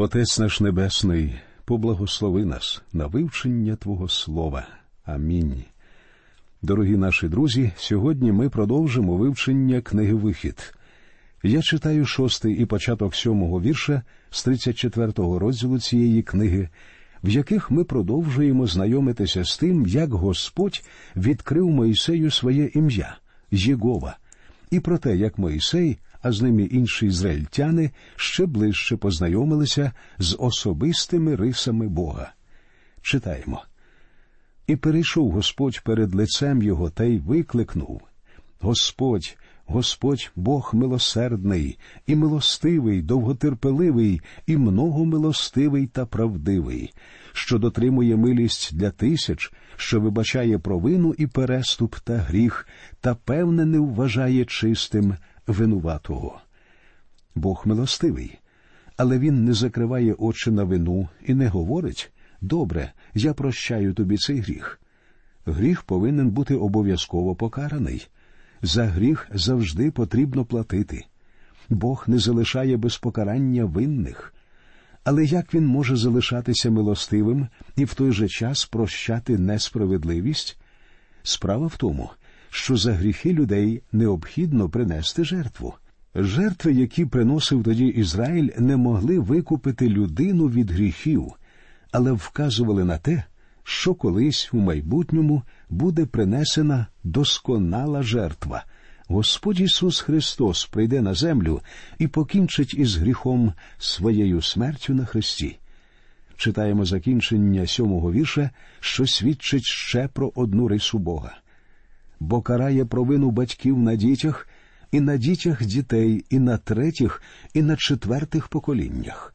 Отець наш Небесний, поблагослови нас на вивчення Твого Слова. Амінь. Дорогі наші друзі, сьогодні ми продовжимо вивчення книги Вихід. Я читаю шостий і початок сьомого вірша з 34-го розділу цієї книги, в яких ми продовжуємо знайомитися з тим, як Господь відкрив Моїсею своє ім'я Єгова, і про те, як Моїсей а з ними інші ізраїльтяни ще ближче познайомилися з особистими рисами Бога. Читаємо. І перейшов Господь перед лицем його та й викликнув Господь, Господь Бог милосердний, і милостивий, довготерпеливий, і многомилостивий та правдивий, що дотримує милість для тисяч, що вибачає провину і переступ та гріх, та певне не вважає чистим винуватого. Бог милостивий, але він не закриває очі на вину і не говорить добре, я прощаю тобі цей гріх. Гріх повинен бути обов'язково покараний. За гріх завжди потрібно платити. Бог не залишає без покарання винних. Але як він може залишатися милостивим і в той же час прощати несправедливість? Справа в тому, що за гріхи людей необхідно принести жертву. Жертви, які приносив тоді Ізраїль, не могли викупити людину від гріхів, але вказували на те, що колись у майбутньому буде принесена досконала жертва. Господь Ісус Христос прийде на землю і покінчить із гріхом своєю смертю на Христі. Читаємо закінчення сьомого вірша, що свідчить ще про одну рису Бога бо карає провину батьків на дітях, і на дітях дітей, і на третіх, і на четвертих поколіннях.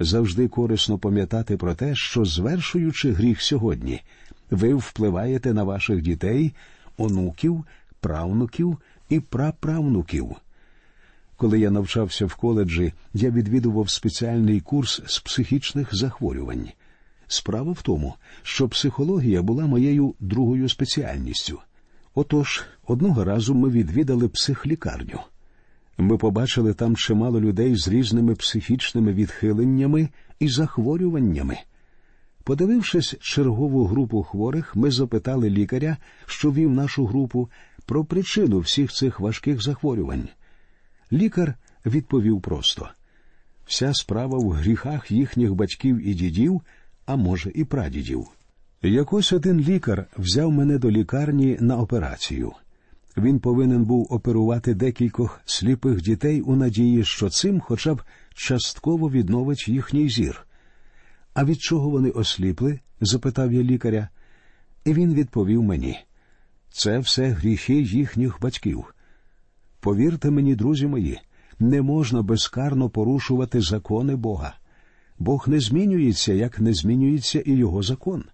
Завжди корисно пам'ятати про те, що, звершуючи гріх сьогодні, ви впливаєте на ваших дітей, онуків, правнуків і праправнуків. Коли я навчався в коледжі, я відвідував спеціальний курс з психічних захворювань. Справа в тому, що психологія була моєю другою спеціальністю. Отож, одного разу ми відвідали психлікарню. Ми побачили там чимало людей з різними психічними відхиленнями і захворюваннями. Подивившись чергову групу хворих, ми запитали лікаря, що вів нашу групу, про причину всіх цих важких захворювань. Лікар відповів просто вся справа в гріхах їхніх батьків і дідів, а може, і прадідів. Якось один лікар взяв мене до лікарні на операцію. Він повинен був оперувати декількох сліпих дітей у надії, що цим хоча б частково відновить їхній зір. А від чого вони осліпли? запитав я лікаря, і він відповів мені це все гріхи їхніх батьків. Повірте мені, друзі мої, не можна безкарно порушувати закони Бога. Бог не змінюється, як не змінюється і його закон.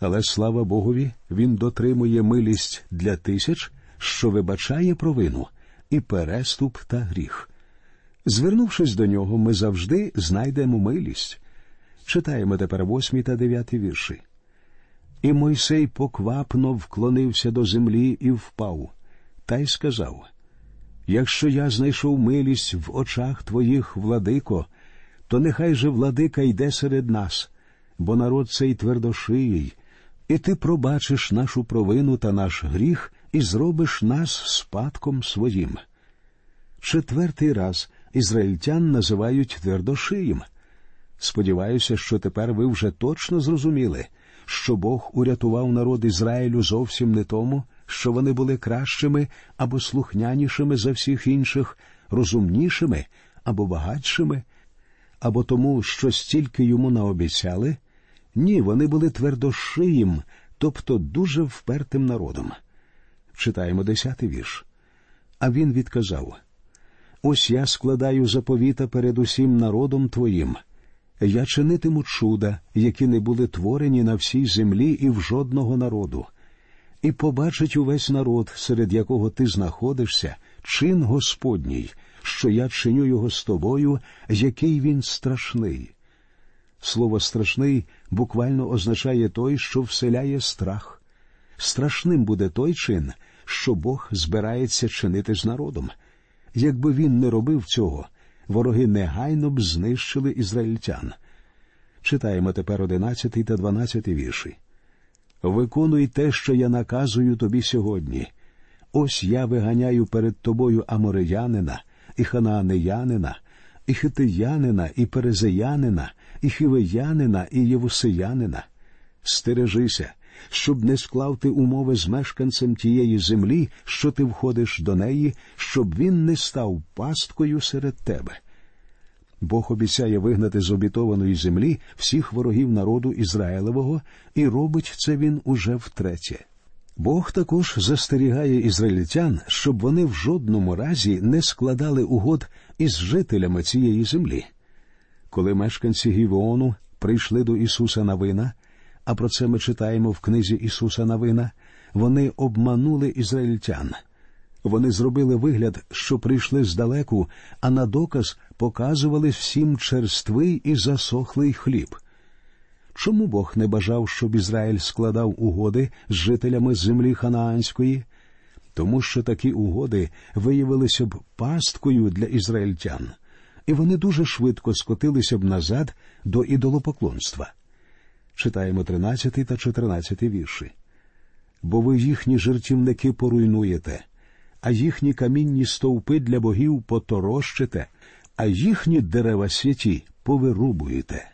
Але слава Богові, він дотримує милість для тисяч, що вибачає провину і переступ та гріх. Звернувшись до нього, ми завжди знайдемо милість. Читаємо тепер восьмі та дев'яті вірші. І Мойсей поквапно вклонився до землі і впав, та й сказав: Якщо я знайшов милість в очах твоїх, владико, то нехай же владика йде серед нас, бо народ цей твердошиїй, і ти пробачиш нашу провину та наш гріх і зробиш нас спадком своїм. Четвертий раз ізраїльтян називають твердошиїм. Сподіваюся, що тепер ви вже точно зрозуміли, що Бог урятував народ Ізраїлю зовсім не тому, що вони були кращими або слухнянішими за всіх інших, розумнішими або багатшими, або тому, що стільки йому наобіцяли, ні, вони були твердошиїм, тобто дуже впертим народом. Читаємо десятий вірш. А він відказав Ось я складаю заповіта перед усім народом твоїм. Я чинитиму чуда, які не були творені на всій землі і в жодного народу. І побачить увесь народ, серед якого ти знаходишся, чин Господній, що я чиню його з тобою, який він страшний. Слово страшний буквально означає той, що вселяє страх. Страшним буде той чин, що Бог збирається чинити з народом. Якби він не робив цього, вороги негайно б знищили ізраїльтян. Читаємо тепер одинадцятий та дванадцятий вірші. Виконуй те, що я наказую тобі сьогодні. Ось я виганяю перед тобою амореянина, і ханаанеянина, і хитиянина, і перезеянина, і хівеянина, і євусеянина. Стережися, щоб не склав ти умови з мешканцем тієї землі, що ти входиш до неї, щоб він не став пасткою серед тебе. Бог обіцяє вигнати з обітованої землі всіх ворогів народу Ізраїлевого, і робить це він уже втретє. Бог також застерігає ізраїльтян, щоб вони в жодному разі не складали угод із жителями цієї землі. Коли мешканці Гівеону прийшли до Ісуса Навина, а про це ми читаємо в книзі Ісуса Навина, вони обманули ізраїльтян. Вони зробили вигляд, що прийшли здалеку, а на доказ показували всім черствий і засохлий хліб. Чому Бог не бажав, щоб Ізраїль складав угоди з жителями землі Ханаанської? Тому що такі угоди виявилися б пасткою для ізраїльтян, і вони дуже швидко скотилися б назад до ідолопоклонства. Читаємо 13 та 14 вірші. Бо ви їхні жертівники поруйнуєте, а їхні камінні стовпи для богів поторощите, а їхні дерева святі повирубуєте.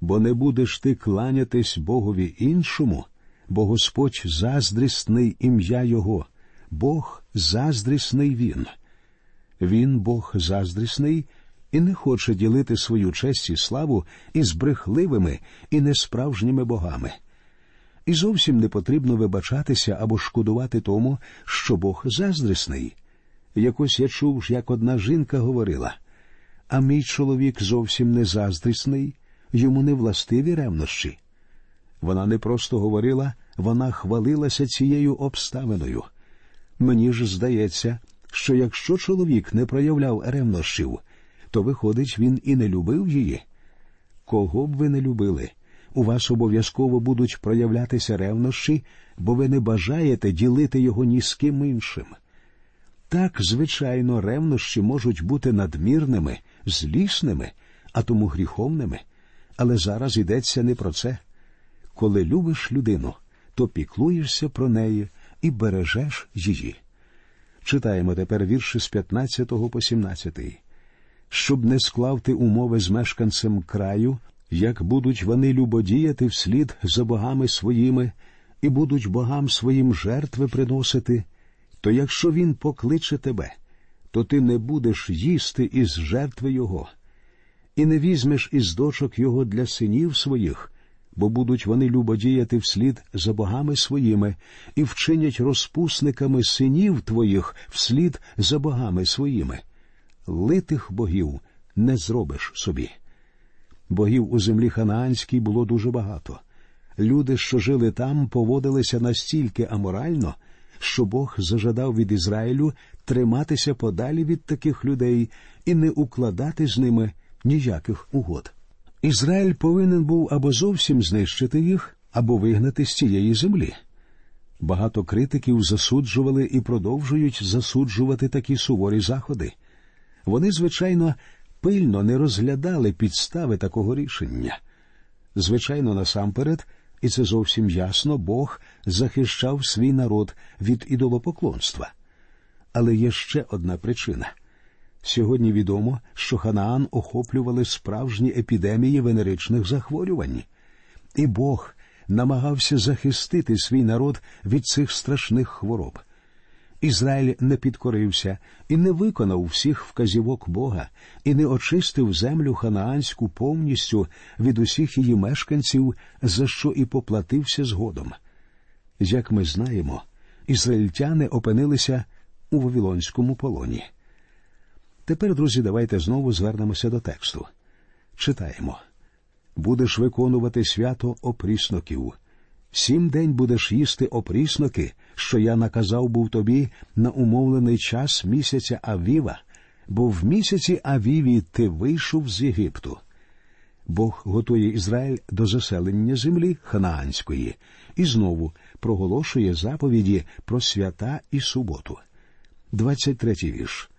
Бо не будеш ти кланятись Богові іншому, бо Господь заздрісний ім'я Його, Бог заздрісний Він. Він Бог заздрісний і не хоче ділити свою честь і славу із брехливими і несправжніми богами. І зовсім не потрібно вибачатися або шкодувати тому, що Бог заздрісний. Якось я чув, як одна жінка говорила а мій чоловік зовсім не заздрісний, йому не властиві ревнощі. Вона не просто говорила, вона хвалилася цією обставиною. Мені ж здається, що якщо чоловік не проявляв ревнощів, то, виходить, він і не любив її. Кого б ви не любили, у вас обов'язково будуть проявлятися ревнощі, бо ви не бажаєте ділити його ні з ким іншим. Так, звичайно, ревнощі можуть бути надмірними, злісними, а тому гріховними, але зараз йдеться не про це. Коли любиш людину, то піклуєшся про неї і бережеш її. Читаємо тепер вірші з 15 по 17. Щоб не склав ти умови з мешканцем краю, як будуть вони любодіяти вслід за богами своїми, і будуть богам своїм жертви приносити, то якщо він покличе тебе, то ти не будеш їсти із жертви його, і не візьмеш із дочок його для синів своїх, бо будуть вони любодіяти вслід за богами своїми і вчинять розпусниками синів твоїх вслід за богами своїми. Литих богів не зробиш собі. Богів у землі ханаанській було дуже багато. Люди, що жили там, поводилися настільки аморально, що Бог зажадав від Ізраїлю триматися подалі від таких людей і не укладати з ними ніяких угод. Ізраїль повинен був або зовсім знищити їх, або вигнати з цієї землі. Багато критиків засуджували і продовжують засуджувати такі суворі заходи. Вони, звичайно, пильно не розглядали підстави такого рішення. Звичайно, насамперед, і це зовсім ясно, Бог захищав свій народ від ідолопоклонства. Але є ще одна причина. Сьогодні відомо, що Ханаан охоплювали справжні епідемії венеричних захворювань, і Бог намагався захистити свій народ від цих страшних хвороб. Ізраїль не підкорився і не виконав всіх вказівок Бога, і не очистив землю ханаанську повністю від усіх її мешканців, за що і поплатився згодом. Як ми знаємо, ізраїльтяни опинилися у Вавилонському полоні. Тепер, друзі, давайте знову звернемося до тексту. Читаємо будеш виконувати свято опрісноків. Сім день будеш їсти опрісноки, що я наказав був тобі на умовлений час місяця Авіва, бо в місяці Авіві ти вийшов з Єгипту. Бог готує Ізраїль до заселення землі ханаанської і знову проголошує заповіді про свята і суботу. 23 вірш.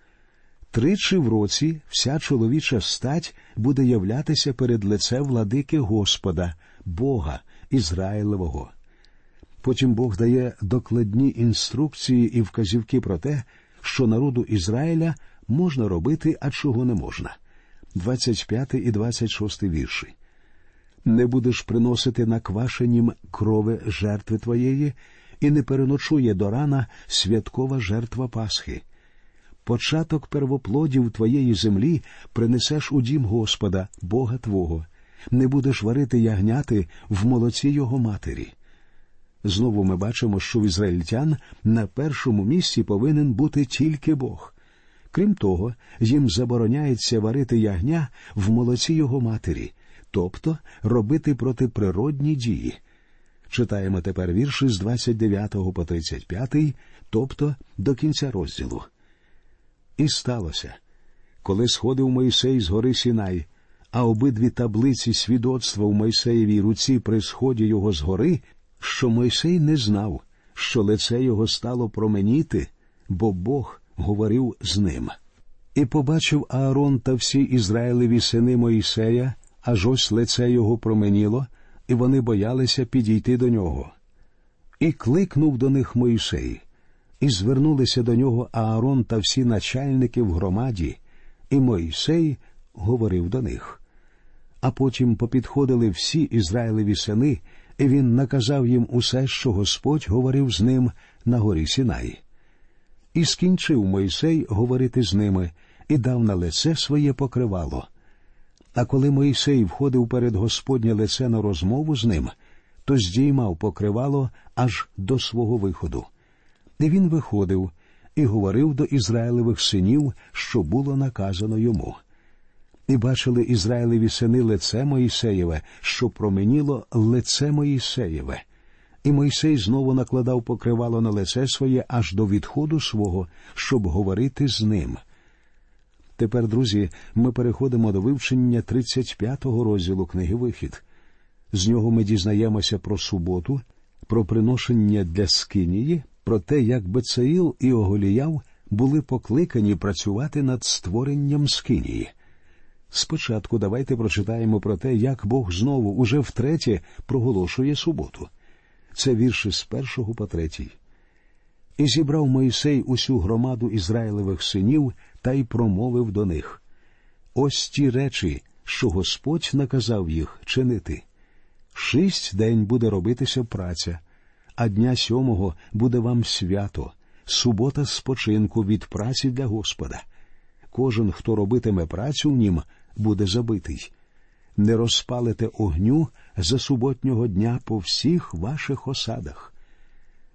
Тричі в році вся чоловіча стать буде являтися перед лице владики Господа, Бога Ізраїлевого. Потім Бог дає докладні інструкції і вказівки про те, що народу Ізраїля можна робити, а чого не можна. 25 і 26 вірші. Не будеш приносити на квашенім крови жертви твоєї, і не переночує до рана святкова жертва Пасхи. Початок первоплодів твоєї землі принесеш у дім Господа, Бога Твого, не будеш варити ягняти в молоці його матері. Знову ми бачимо, що в ізраїльтян на першому місці повинен бути тільки Бог. Крім того, їм забороняється варити ягня в молоці його матері, тобто робити протиприродні дії. Читаємо тепер вірші з 29 по 35, тобто до кінця розділу. І сталося, коли сходив Мойсей з гори Сінай, а обидві таблиці свідоцтва в Мойсеєвій руці при сході його з гори, що Мойсей не знав, що лице його стало променіти, бо Бог говорив з ним. І побачив Аарон та всі Ізраїлеві сини Моїсея, аж ось лице його променіло, і вони боялися підійти до нього. І кликнув до них Моїсей, і звернулися до нього Аарон та всі начальники в громаді, і Моїсей говорив до них. А потім попідходили всі Ізраїлеві сини, і він наказав їм усе, що Господь говорив з ним на горі Сінай. І скінчив Мойсей говорити з ними і дав на лице своє покривало. А коли Моїсей входив перед Господнє лице на розмову з ним, то здіймав покривало аж до свого виходу. І він виходив і говорив до Ізраїлевих синів, що було наказано йому. І бачили Ізраїлеві сини лице Моїсеєве, що променіло лице Моїсеєве. І Мойсей знову накладав покривало на лице своє аж до відходу свого, щоб говорити з ним. Тепер, друзі, ми переходимо до вивчення 35-го розділу книги Вихід. З нього ми дізнаємося про суботу, про приношення для Скинії, про те, як Бецаїл і Оголіяв були покликані працювати над створенням Скинії. Спочатку давайте прочитаємо про те, як Бог знову уже втретє проголошує суботу. Це вірші з першого по третій. І зібрав Моїсей усю громаду Ізраїлевих синів та й промовив до них ось ті речі, що Господь наказав їх чинити. Шість день буде робитися праця, а дня сьомого буде вам свято, субота спочинку від праці для Господа. Кожен, хто робитиме працю в нім, буде забитий. Не розпалите огню за суботнього дня по всіх ваших осадах.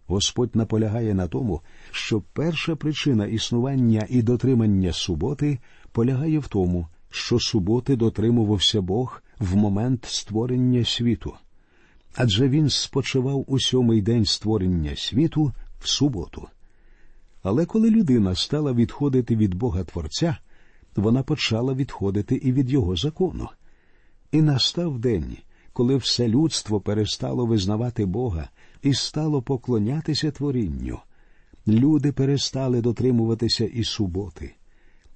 Господь наполягає на тому, що перша причина існування і дотримання суботи полягає в тому, що суботи дотримувався Бог в момент створення світу, адже він спочивав у сьомий день створення світу в суботу. Але коли людина стала відходити від Бога Творця, вона почала відходити і від Його закону. І настав день, коли все людство перестало визнавати Бога і стало поклонятися творінню. Люди перестали дотримуватися і суботи.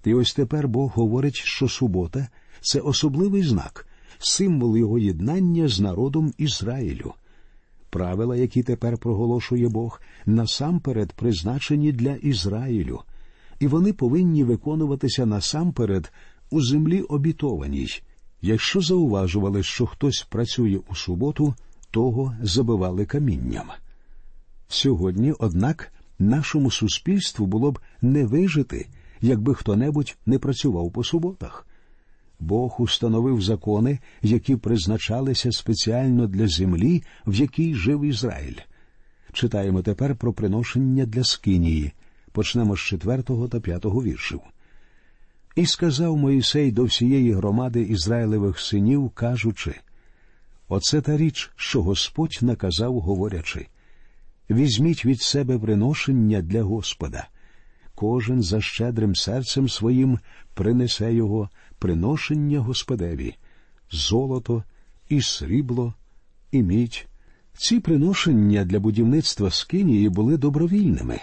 І ось тепер Бог говорить, що субота це особливий знак, символ його єднання з народом Ізраїлю. Правила, які тепер проголошує Бог, насамперед призначені для Ізраїлю, і вони повинні виконуватися насамперед у землі обітованій. Якщо зауважували, що хтось працює у суботу, того забивали камінням. Сьогодні, однак, нашому суспільству було б не вижити, якби хто небудь не працював по суботах. Бог установив закони, які призначалися спеціально для землі, в якій жив Ізраїль. Читаємо тепер про приношення для Скинії. Почнемо з четвертого та п'ятого віршів. І сказав Моїсей до всієї громади Ізраїлевих синів, кажучи Оце та річ, що Господь наказав, говорячи візьміть від себе приношення для Господа. Кожен за щедрим серцем своїм принесе його приношення Господеві, золото, і срібло, і мідь. Ці приношення для будівництва скинії були добровільними.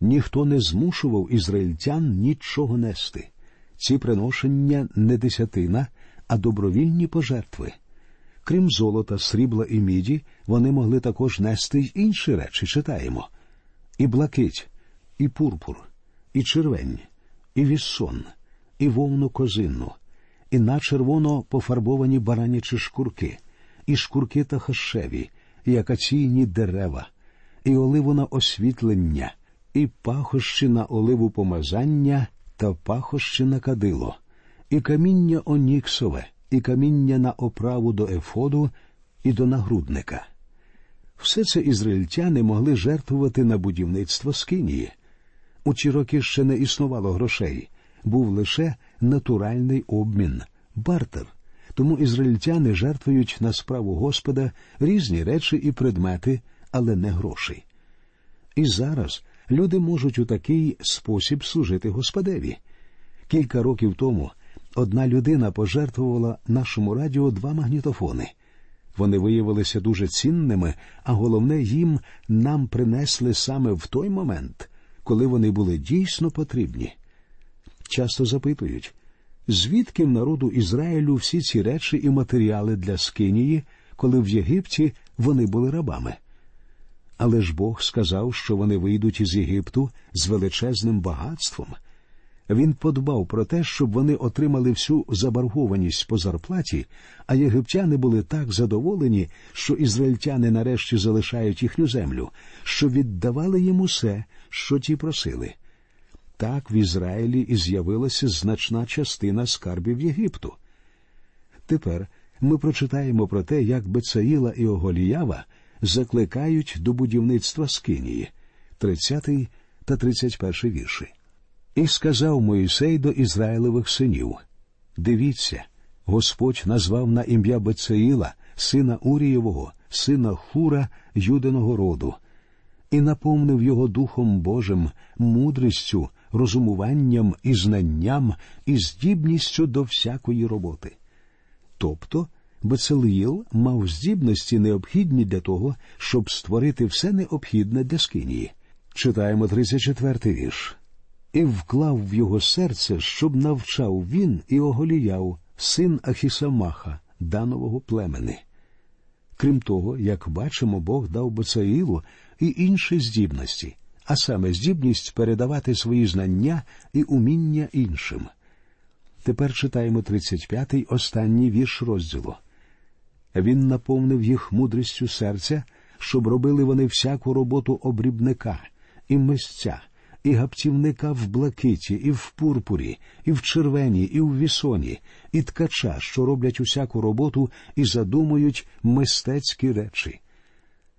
Ніхто не змушував ізраїльтян нічого нести. Ці приношення не десятина, а добровільні пожертви. Крім золота, срібла і міді, вони могли також нести й інші речі, читаємо і блакить, і пурпур, і червень, і віссон, і вовну козинну, і на червоно пофарбовані баранячі шкурки, і шкурки та хашеві, і акаційні дерева, і оливу на освітлення, і пахощі на оливу помазання та пахощі на кадило, і каміння оніксове, і каміння на оправу до ефоду і до нагрудника. Все це ізраїльтяни могли жертвувати на будівництво скинії. У ті роки ще не існувало грошей, був лише натуральний обмін, бартер. Тому ізраїльтяни жертвують на справу Господа різні речі і предмети, але не гроші. І зараз люди можуть у такий спосіб служити Господеві. Кілька років тому одна людина пожертвувала нашому радіо два магнітофони. Вони виявилися дуже цінними, а головне, їм нам принесли саме в той момент, коли вони були дійсно потрібні. Часто запитують, звідки в народу Ізраїлю всі ці речі і матеріали для Скинії, коли в Єгипті вони були рабами. Але ж Бог сказав, що вони вийдуть із Єгипту з величезним багатством. Він подбав про те, щоб вони отримали всю заборгованість по зарплаті, а єгиптяни були так задоволені, що ізраїльтяни нарешті залишають їхню землю, що віддавали їм усе, що ті просили. Так в Ізраїлі і з'явилася значна частина скарбів Єгипту. Тепер ми прочитаємо про те, як Бецаїла і Оголіява закликають до будівництва Скинії, 30 та 31 вірші. І сказав Моїсей до Ізраїлевих синів Дивіться, Господь назвав на ім'я Бецаїла, сина Урієвого, сина Хура Юдиного роду, і наповнив його Духом Божим, мудрістю, розумуванням і знанням і здібністю до всякої роботи. Тобто Бецеліїл мав здібності необхідні для того, щоб створити все необхідне для скинії. Читаємо 34-й вірш і вклав в його серце, щоб навчав він і оголіяв, син Ахісамаха, данового племени. Крім того, як бачимо, Бог дав Бацаїлу і інші здібності, а саме здібність передавати свої знання і уміння іншим. Тепер читаємо 35-й останній вірш розділу. Він наповнив їх мудрістю серця, щоб робили вони всяку роботу обрібника і мисця, і гаптівника в блакиті, і в пурпурі, і в червені, і в вісоні, і ткача, що роблять усяку роботу і задумують мистецькі речі.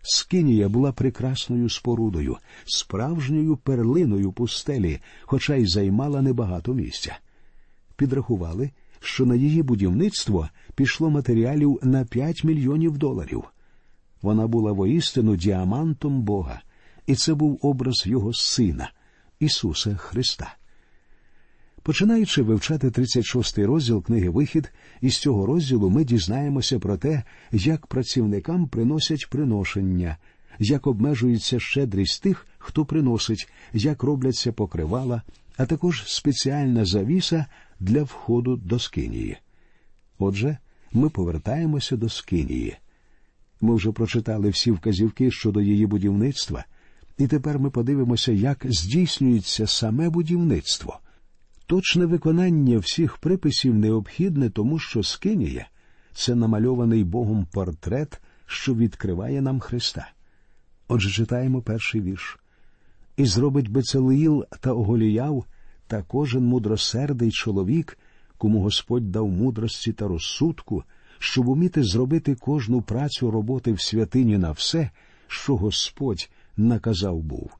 Скинія була прекрасною спорудою, справжньою перлиною пустелі, хоча й займала небагато місця. Підрахували, що на її будівництво пішло матеріалів на 5 мільйонів доларів. Вона була воістину діамантом Бога, і це був образ його сина, Ісуса Христа. Починаючи вивчати 36-й розділ книги Вихід, із цього розділу ми дізнаємося про те, як працівникам приносять приношення, як обмежується щедрість тих, хто приносить, як робляться покривала, а також спеціальна завіса для входу до скинії. Отже, ми повертаємося до скинії. Ми вже прочитали всі вказівки щодо її будівництва, і тепер ми подивимося, як здійснюється саме будівництво. Точне виконання всіх приписів необхідне, тому що скинія це намальований Богом портрет, що відкриває нам Христа. Отже, читаємо перший вірш. І зробить Бецелиїл та Оголіяв та кожен мудросердий чоловік, кому Господь дав мудрості та розсудку, щоб уміти зробити кожну працю роботи в святині на все, що Господь наказав був.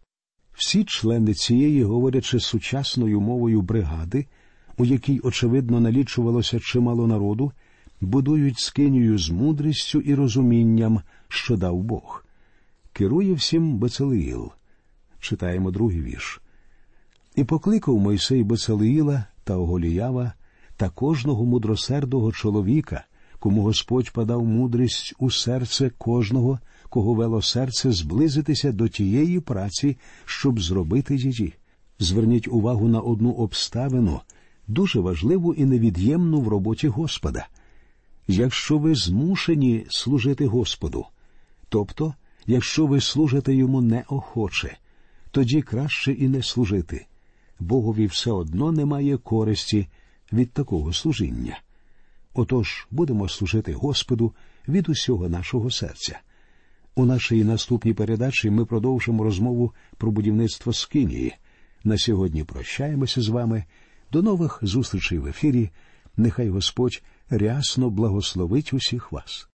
Всі члени цієї, говорячи сучасною мовою бригади, у якій, очевидно, налічувалося чимало народу, будують скинію з мудрістю і розумінням, що дав Бог. Керує всім Бецелиїл. Читаємо другий вірш. І покликав Мойсей Бецелиїла та Оголіява та кожного мудросердого чоловіка, кому Господь подав мудрість у серце кожного, кого вело серце зблизитися до тієї праці, щоб зробити її. Зверніть увагу на одну обставину дуже важливу і невід'ємну в роботі Господа. Якщо ви змушені служити Господу, тобто, якщо ви служите йому неохоче, тоді краще і не служити. Богові все одно немає користі від такого служіння. Отож будемо служити Господу від усього нашого серця. У нашій наступній передачі ми продовжимо розмову про будівництво Скинії. На сьогодні прощаємося з вами. До нових зустрічей в ефірі. Нехай Господь рясно благословить усіх вас.